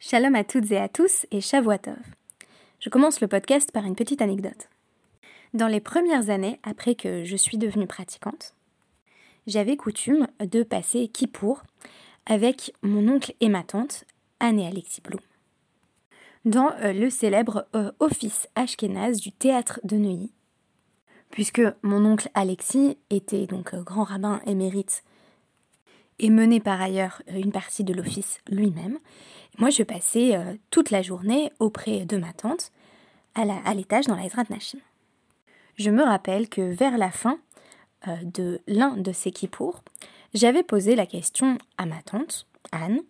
Shalom à toutes et à tous et Shavuatov. Je commence le podcast par une petite anecdote. Dans les premières années après que je suis devenue pratiquante, j'avais coutume de passer Kippour avec mon oncle et ma tante, Anne et Alexis Blum, dans euh, le célèbre euh, office Ashkenaz du théâtre de Neuilly. Puisque mon oncle Alexis était donc euh, grand rabbin émérite et menait par ailleurs une partie de l'office lui-même, moi, je passais euh, toute la journée auprès de ma tante, à l'étage dans la Nashim. Je me rappelle que vers la fin euh, de l'un de ces kippours, j'avais posé la question à ma tante, Anne,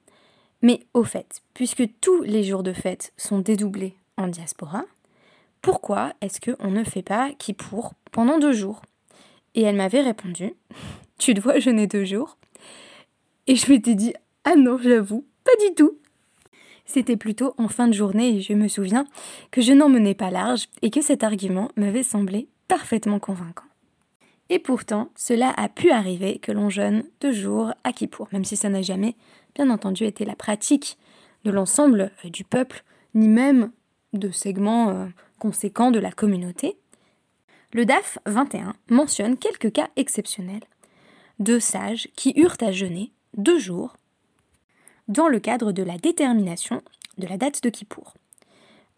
mais au fait, puisque tous les jours de fête sont dédoublés en diaspora, pourquoi est-ce qu'on ne fait pas kippour pendant deux jours? Et elle m'avait répondu, tu dois jeûner deux jours. Et je m'étais dit, ah non, j'avoue, pas du tout. C'était plutôt en fin de journée je me souviens que je n'en menais pas large et que cet argument m'avait semblé parfaitement convaincant. Et pourtant, cela a pu arriver que l'on jeûne deux jours à Kippour, même si ça n'a jamais, bien entendu, été la pratique de l'ensemble euh, du peuple, ni même de segments euh, conséquents de la communauté. Le DAF 21 mentionne quelques cas exceptionnels de sages qui eurent à jeûner deux jours dans le cadre de la détermination de la date de Kippour.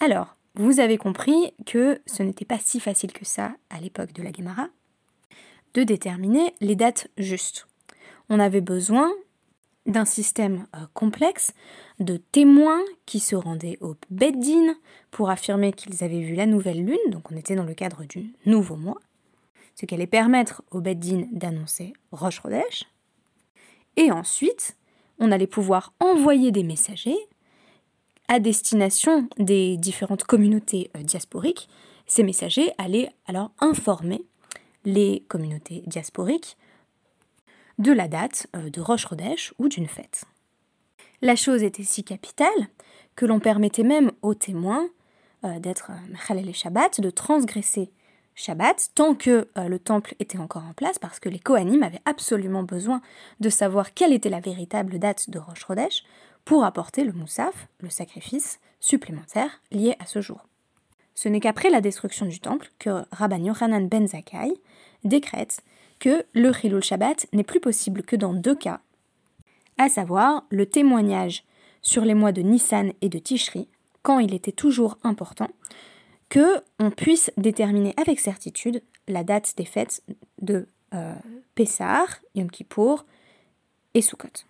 Alors, vous avez compris que ce n'était pas si facile que ça à l'époque de la Gemara de déterminer les dates justes. On avait besoin d'un système euh, complexe de témoins qui se rendaient au Beddin pour affirmer qu'ils avaient vu la nouvelle lune, donc on était dans le cadre du nouveau mois, ce qui allait permettre au Beddin d'annoncer Rosh Chodesh. Et ensuite, on allait pouvoir envoyer des messagers à destination des différentes communautés euh, diasporiques. Ces messagers allaient alors informer les communautés diasporiques de la date euh, de Chodesh ou d'une fête. La chose était si capitale que l'on permettait même aux témoins euh, d'être Mechalel et Shabbat, de transgresser Shabbat tant que euh, le temple était encore en place, parce que les Kohanim avaient absolument besoin de savoir quelle était la véritable date de Rosh Chodesh pour apporter le Moussaf, le sacrifice supplémentaire lié à ce jour. Ce n'est qu'après la destruction du temple que Rabban Yochanan ben Zakkai décrète que le Chilul Shabbat n'est plus possible que dans deux cas, à savoir le témoignage sur les mois de Nissan et de Tishri, quand il était toujours important que on puisse déterminer avec certitude la date des fêtes de euh, Yom Kippour et Sukkot.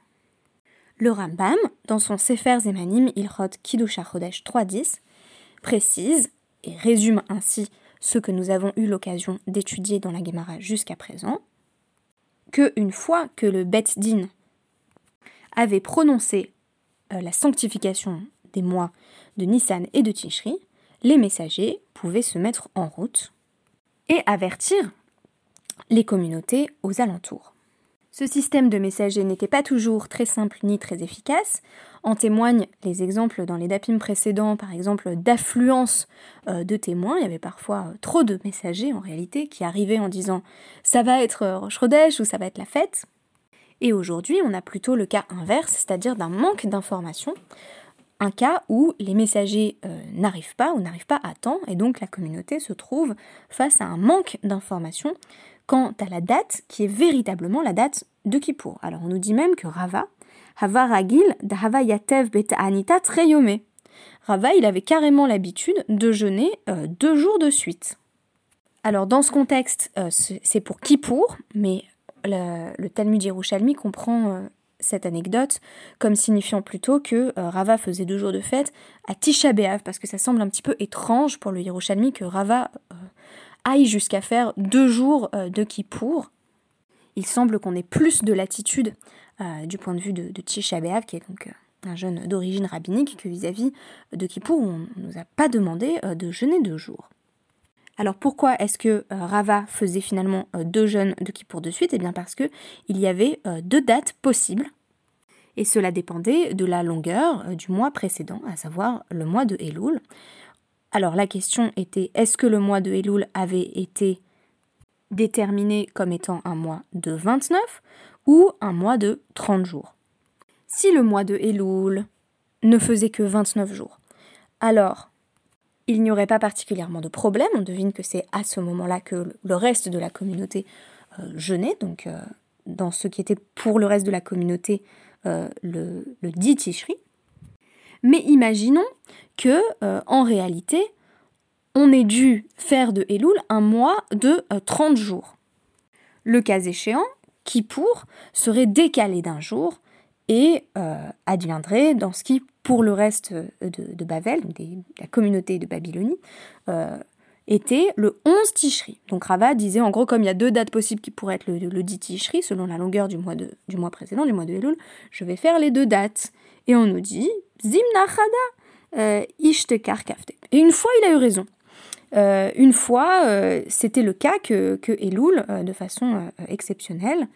Le Rambam, dans son Sefer Zemanim Ilchot Kiddush HaChodesh 3.10, précise et résume ainsi ce que nous avons eu l'occasion d'étudier dans la Gemara jusqu'à présent, que une fois que le Bet Din avait prononcé euh, la sanctification des mois de Nissan et de Tishri, les messagers pouvaient se mettre en route et avertir les communautés aux alentours. Ce système de messagers n'était pas toujours très simple ni très efficace. En témoignent les exemples dans les DAPIM précédents, par exemple d'affluence euh, de témoins. Il y avait parfois euh, trop de messagers en réalité qui arrivaient en disant ça va être euh, Rosh ou ça va être la fête. Et aujourd'hui, on a plutôt le cas inverse, c'est-à-dire d'un manque d'informations un cas où les messagers euh, n'arrivent pas ou n'arrivent pas à temps et donc la communauté se trouve face à un manque d'informations quant à la date qui est véritablement la date de Kippour. Alors on nous dit même que Rava, Hava Ragil, Dahava Yatev Beta Anita Treyome. Rava, il avait carrément l'habitude de jeûner euh, deux jours de suite. Alors dans ce contexte, euh, c'est pour Kippour, mais le, le Talmud Yerushalmi comprend cette anecdote comme signifiant plutôt que euh, Rava faisait deux jours de fête à Tisha B'Av, parce que ça semble un petit peu étrange pour le Yerushalmi que Rava euh, aille jusqu'à faire deux jours euh, de Kippour. Il semble qu'on ait plus de latitude du point de vue de, de Tisha B'Av, qui est donc un jeune d'origine rabbinique, que vis-à-vis de Kippour, on ne nous a pas demandé de jeûner deux jours. Alors pourquoi est-ce que Rava faisait finalement deux jeûnes de Kippour de suite? Eh bien parce que il y avait deux dates possibles et cela dépendait de la longueur euh, du mois précédent, à savoir le mois de Elul. Alors la question était est-ce que le mois de Elul avait été déterminé comme étant un mois de 29 ou un mois de 30 jours? Si le mois de Elul ne faisait que 29 jours. Alors, il n'y aurait pas particulièrement de problème, on devine que c'est à ce moment-là que le reste de la communauté euh, jeûnait, donc euh, dans ce qui était pour le reste de la communauté euh, le, dit Tishri. Mais imaginons que, en réalité, on ait dû faire de Elul un mois de 30 jours. Le cas échéant, Kippour serait décalé d'un jour et adviendrait dans ce qui, pour le reste de, de Bavel, de la communauté de Babylonie, était le 11 Tishri. Donc Rava disait en gros, comme il y a deux dates possibles qui pourraient être le, 10 Tishri, selon la longueur du mois, de, du mois précédent, du mois de Elul, je vais faire les deux dates. Et on nous dit, Zimna Chada, euh, Ishtekar Kafte. Et une fois, il a eu raison. Euh, une fois, euh, c'était le cas que, que Elul, de façon exceptionnelle,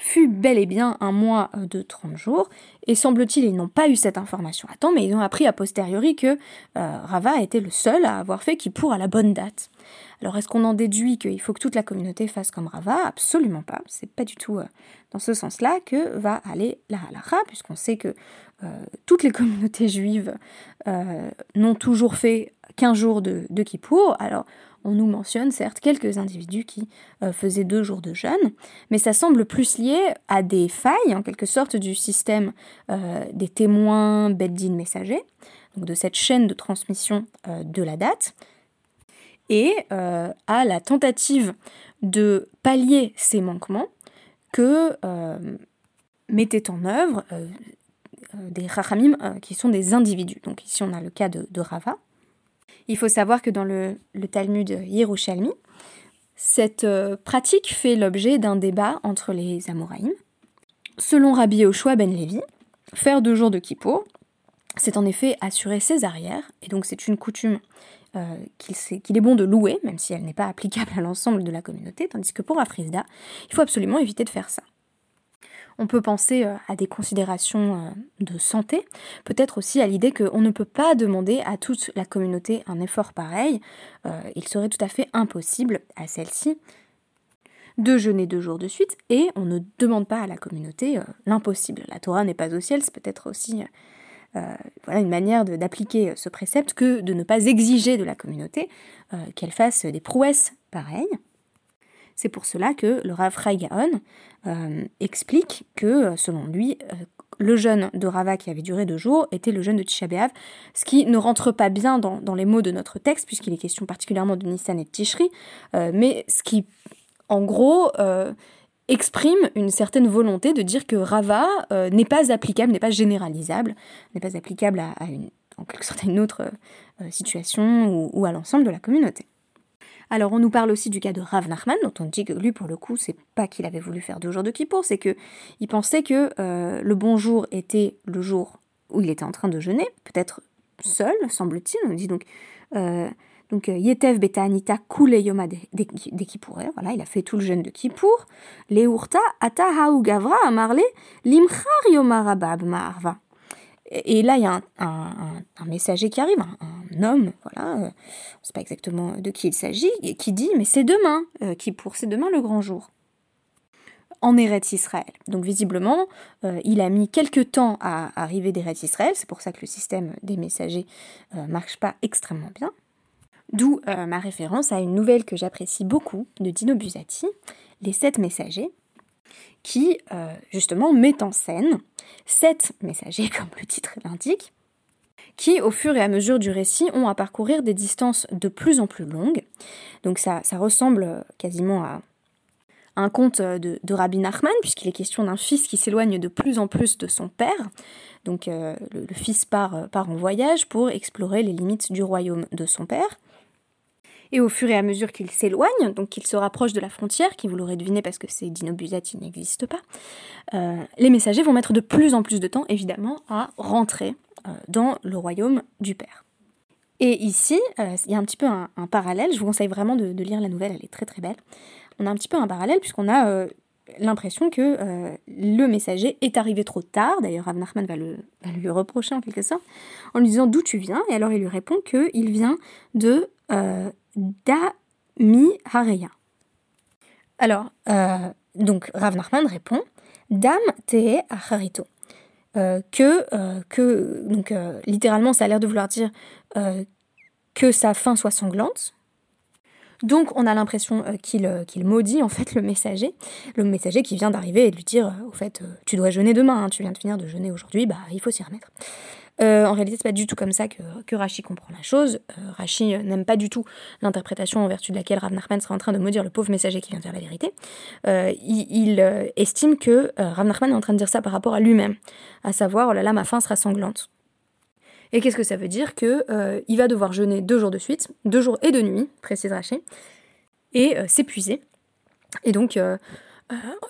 fut bel et bien un mois euh, de 30 jours, et semble-t-il, ils n'ont pas eu cette information à temps, mais ils ont appris a posteriori que euh, Rava été le seul à avoir fait Kippour à la bonne date. Alors est-ce qu'on en déduit qu'il faut que toute la communauté fasse comme Rava? Absolument pas. C'est pas du tout euh, dans ce sens-là que va aller la halakha, puisqu'on sait que toutes les communautés juives n'ont toujours fait qu'un jour de, de Kippour. Alors on nous mentionne certes quelques individus qui euh, faisaient deux jours de jeûne, mais ça semble plus lié à des failles, en quelque sorte, du système euh, des témoins Beddin messagers, donc de cette chaîne de transmission euh, de la date, et à la tentative de pallier ces manquements que mettaient en œuvre des rachamim qui sont des individus. Donc ici on a le cas de Rava, il faut savoir que dans le, Talmud Yerushalmi, cette euh, pratique fait l'objet d'un débat entre les Amoraïm. Selon Rabbi Yoshua ben Levi, faire deux jours de Kippour, c'est en effet assurer ses arrières, et donc c'est une coutume euh, qu'il est bon de louer, même si elle n'est pas applicable à l'ensemble de la communauté, tandis que pour Afrizda, il faut absolument éviter de faire ça. On peut penser euh, à des considérations euh, de santé, peut-être aussi à l'idée qu'on ne peut pas demander à toute la communauté un effort pareil. Euh, il serait tout à fait impossible à celle-ci de jeûner deux jours de suite et on ne demande pas à la communauté l'impossible. La Torah n'est pas au ciel, c'est peut-être aussi une manière d'appliquer ce précepte que de ne pas exiger de la communauté qu'elle fasse des prouesses pareilles. C'est pour cela que le Rav Gaon euh, explique que, euh, selon lui, euh, le jeûne de Rava qui avait duré deux jours était le jeûne de Tisha B'Av, ce qui ne rentre pas bien dans, les mots de notre texte, puisqu'il est question particulièrement de Nissan et de Tishri, mais ce qui, en gros, exprime une certaine volonté de dire que Rava n'est pas applicable, n'est pas généralisable, n'est pas applicable à, une, en quelque sorte à une autre situation ou à l'ensemble de la communauté. Alors on nous parle aussi du cas de Rav Nachman, dont on dit que lui pour le coup c'est pas qu'il avait voulu faire deux jours de Kippour, c'est que il pensait que euh, le bon jour était le jour où il était en train de jeûner, peut-être seul, semble-t-il. On dit donc euh, donc euh, Yetev Betanita Kule Yoma de, voilà, il a fait tout le jeûne de Kippour. Leurta Ata Gavra Amarle Limchar Yoma Rabab Ma'arva. Et là, il y a un, messager qui arrive, un, homme, voilà, euh, on ne sait pas exactement de qui il s'agit, qui dit Mais c'est demain, euh, qui pour c'est demain le grand jour. En Eretz Israël. Donc visiblement, euh, il a mis quelques temps à arriver d'Eretz Israël, c'est pour ça que le système des messagers ne marche pas extrêmement bien. D'où ma référence à une nouvelle que j'apprécie beaucoup de Dino Busati, Les Sept Messagers, qui justement met en scène sept messagers, comme le titre l'indique, qui, au fur et à mesure du récit, ont à parcourir des distances de plus en plus longues. Donc ça, ça ressemble quasiment à un conte de, Rabbi Nachman, puisqu'il est question d'un fils qui s'éloigne de plus en plus de son père. Donc euh, le, fils part, part en voyage pour explorer les limites du royaume de son père. Et au fur et à mesure qu'il s'éloigne, donc qu'il se rapproche de la frontière, qui vous l'aurez deviné parce que c'est Dinobusat, il n'existe pas, euh, les messagers vont mettre de plus en plus de temps, évidemment, à rentrer euh, dans le royaume du Père. Et ici, euh, il y a un petit peu un, parallèle, je vous conseille vraiment de, lire la nouvelle, elle est très très belle. On a un petit peu un parallèle puisqu'on a l'impression que le messager est arrivé trop tard, d'ailleurs Rav Nachman va, va lui reprocher en quelque sorte, en lui disant d'où tu viens, et alors il lui répond qu'il vient de Dami Hareya. Alors, euh, donc Rav Nachman répond Dam Tehe Acharito. que, que, donc littéralement, ça a l'air de vouloir dire que sa fin soit sanglante. Donc on a l'impression qu'il qu'il maudit en fait le messager, le messager qui vient d'arriver et de lui dire au fait tu dois jeûner demain, hein, tu viens de finir de jeûner aujourd'hui, bah il faut s'y remettre. Euh, en réalité, c'est pas du tout comme ça que, que Rachi comprend la chose. Euh, Rachi n'aime pas du tout l'interprétation en vertu de laquelle Rav Nachman en train de maudire le pauvre messager qui vient dire la vérité. Euh, il, estime que Rav Nachman est en train de dire ça par rapport à lui-même, à savoir oh là là, ma fin sera sanglante. Et qu'est-ce que ça veut dire Que il va devoir jeûner deux jours de suite, deux jours et deux nuits, précise Rachi, et s'épuiser. Et donc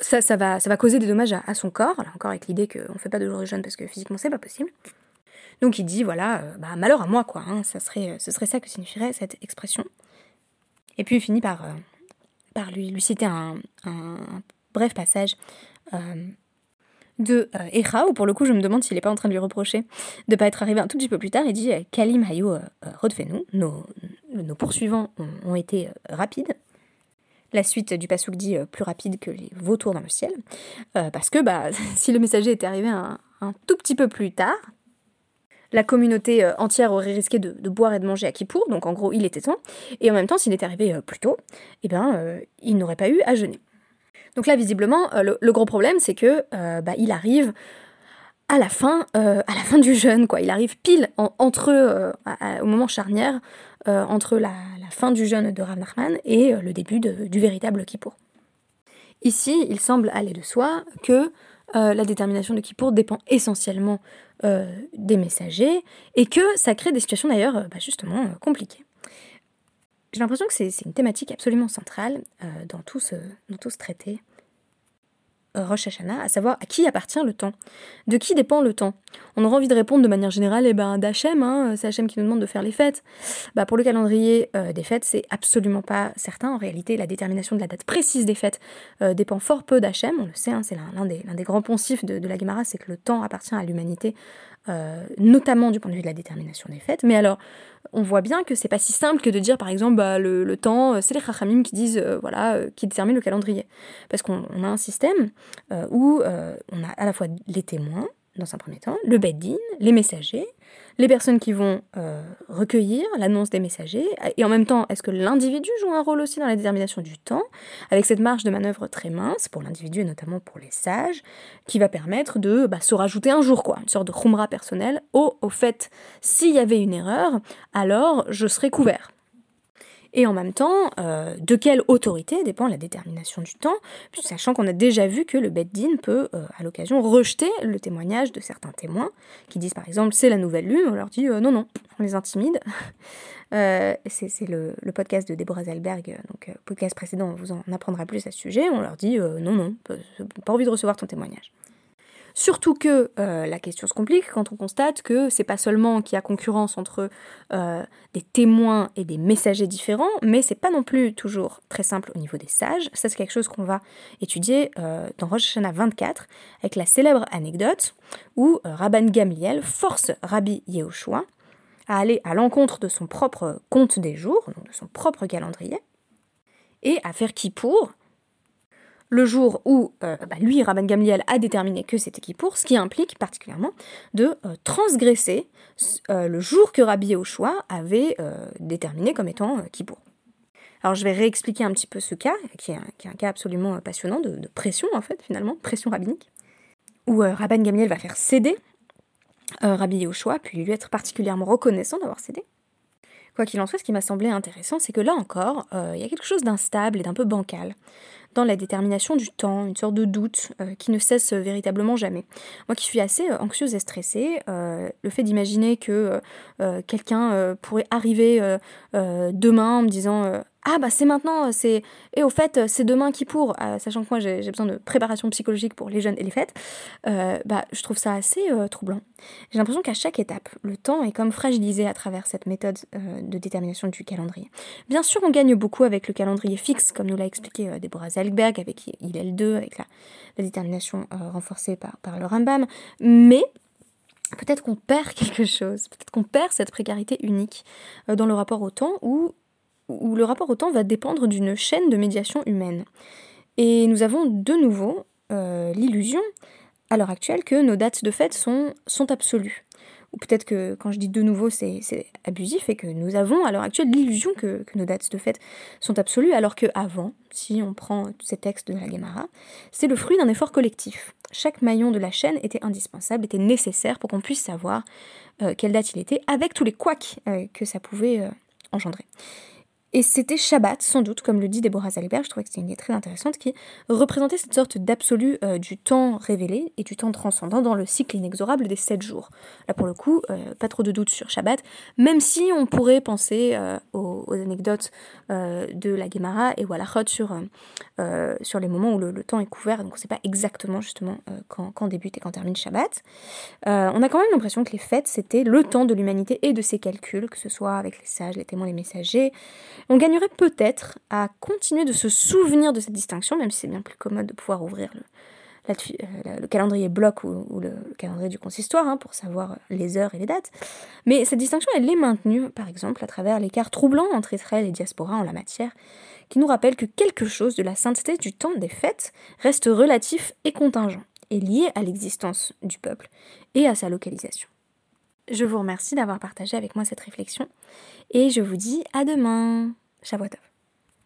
ça, va, causer des dommages à, son corps, encore avec l'idée qu'on ne fait pas deux jours de jeûne parce que physiquement c'est pas possible. Donc il dit voilà, euh, bah, malheur à moi quoi, hein, ça serait, ce serait ça que signifierait cette expression. Et puis il finit par, euh, lui, citer un, bref passage euh, de Echa, où pour le coup je me demande s'il n'est pas en train de lui reprocher de ne pas être arrivé un tout petit peu plus tard. Il dit Kalim Hayo Rodfenu, nos, poursuivants ont, été rapides. La suite du pasouk dit plus rapide que les vautours dans le ciel. parce que bah, si le messager était arrivé un tout petit peu plus tard, la communauté euh, entière aurait risqué de, boire et de manger à Kippour, donc en gros il était temps, et en même temps s'il était arrivé euh, plus tôt, eh ben, euh, il n'aurait pas eu à jeûner. Donc là visiblement le, gros problème c'est que bah, il arrive à la fin, du jeûne, quoi. Il arrive pile entre au moment charnière entre la, fin du jeûne de Rav et le début du véritable Kippour. Ici, il semble aller de soi que la détermination de Kippour dépend essentiellement euh, des messagers, et que ça crée des situations d'ailleurs euh, bah, justement euh, compliquées. J'ai l'impression que c'est une thématique absolument centrale dans, tout ce, dans tout ce traité. Rosh Hashanah, à savoir à qui appartient le temps. De qui dépend le temps? On aurait envie de répondre de manière générale, eh ben d'Hachem, hein, c'est Hachem qui nous demande de faire les fêtes. Bah, pour le calendrier des fêtes, c'est absolument pas certain. En réalité, la détermination de la date précise des fêtes dépend fort peu d'Hachem. On le sait, hein, c'est l'un des, des, grands poncifs de, de la Gemara, c'est que le temps appartient à l'humanité euh, notamment du point de vue de la détermination des fêtes. Mais alors, on voit bien que c'est pas si simple que de dire, par exemple, bah, le, temps, euh, c'est les Chachamim qui disent, euh, voilà, qui déterminent le calendrier. Parce qu'on a un système où on a à la fois les témoins, dans un premier temps, le Beddin, les messagers, les personnes qui vont euh, recueillir l'annonce des messagers, et en même temps, est-ce que l'individu joue un rôle aussi dans la détermination du temps, avec cette marge de manœuvre très mince pour l'individu et notamment pour les sages, qui va permettre de bah, se rajouter un jour, quoi, une sorte de khumra personnel, au, au fait, s'il y avait une erreur, alors je serais couvert. Et en même temps, euh, de quelle autorité dépend la détermination du temps, sachant qu'on a déjà vu que le Beddin peut, euh, à l'occasion, rejeter le témoignage de certains témoins, qui disent par exemple c'est la nouvelle lune, on leur dit euh, non, non, on les intimide. c'est le, podcast de Deborah Zalberg, donc podcast précédent, on vous en apprendra plus à ce sujet, on leur dit non, non, pas envie de recevoir ton témoignage. Surtout que euh, la question se complique quand on constate que c'est pas seulement qu'il y a concurrence entre euh, des témoins et des messagers différents, mais c'est pas non plus toujours très simple au niveau des sages. Ça, c'est quelque chose qu'on va étudier euh, dans Rosh Hashanah 24 avec la célèbre anecdote où Rabban Gamliel force Rabbi Yehoshua à aller à l'encontre de son propre compte des jours, donc de son propre calendrier, et à faire pour le jour où euh, bah, lui, Rabban Gamliel, a déterminé que c'était Kippour, ce qui implique particulièrement de euh, transgresser euh, le jour que Rabbi Yehoshua avait déterminé comme étant Kippour. Alors je vais réexpliquer un petit peu ce cas, qui est un, cas absolument passionnant de, pression en fait finalement, pression rabbinique, où Rabban Gamliel va faire céder Rabbi Yehoshua, puis lui être particulièrement reconnaissant d'avoir cédé. Quoi qu'il en soit, ce qui m'a semblé intéressant, c'est que là encore, il y a quelque chose d'instable et d'un peu bancal dans la détermination du temps, une sorte de doute euh, qui ne cesse véritablement jamais. Moi qui suis assez euh, anxieuse et stressée, euh, le fait d'imaginer que quelqu'un pourrait arriver demain en me disant ah bah c'est maintenant, euh, c'est et au fait euh, c'est demain qui pour, euh, sachant que moi j'ai besoin de préparation psychologique pour les jeunes et les fêtes, bah je trouve ça assez troublant. J'ai l'impression qu'à chaque étape, le temps est comme fragilisé à travers cette méthode de détermination du calendrier. Bien sûr, on gagne beaucoup avec le calendrier fixe, comme nous l'a expliqué Deborah Zalberg avec il 2, avec la, détermination renforcée par, par le Rambam, mais peut-être qu'on perd quelque chose, peut-être qu'on perd cette précarité unique dans le rapport au temps où où le rapport au temps va dépendre d'une chaîne de médiation humaine. Et nous avons de nouveau euh, l'illusion à l'heure actuelle que nos dates de fête sont, absolues. Ou peut-être que quand je dis de nouveau, c'est abusif et que nous avons à l'heure actuelle l'illusion que, nos dates de fête sont absolues, alors que avant, si on prend ces textes de la Gemara, c'est le fruit d'un effort collectif. Chaque maillon de la chaîne était indispensable, était nécessaire pour qu'on puisse savoir euh, quelle date il était, avec tous les couacs euh, que ça pouvait engendrer. Et c'était Shabbat, sans doute, comme le dit Deborah Zalberg, je trouvais que c'était une idée très intéressante, qui représentait cette sorte d'absolu euh, du temps révélé et du temps transcendant dans le cycle inexorable des sept jours. Là, pour le coup, euh, pas trop de doutes sur Shabbat, même si on pourrait penser euh, aux, anecdotes de la Gemara et Walachot sur, sur les moments où le, temps est couvert, donc on ne sait pas exactement justement quand, quand, débute et quand termine Shabbat. on a quand même l'impression que les fêtes, c'était le temps de l'humanité et de ses calculs, que ce soit avec les sages, les témoins, les messagers, on gagnerait peut-être à continuer de se souvenir de cette distinction, même si c'est bien plus commode de pouvoir ouvrir le, euh, calendrier bloc ou, le, calendrier du consistoire hein, pour savoir les heures et les dates. Mais cette distinction, elle est maintenue, par exemple, à travers l'écart troublant entre Israël et diaspora en la matière, qui nous rappelle que quelque chose de la sainteté du temps des fêtes reste relatif et contingent, et lié à l'existence du peuple et à sa localisation. Je vous remercie d'avoir partagé avec moi cette réflexion et je vous dis à demain. Shavuot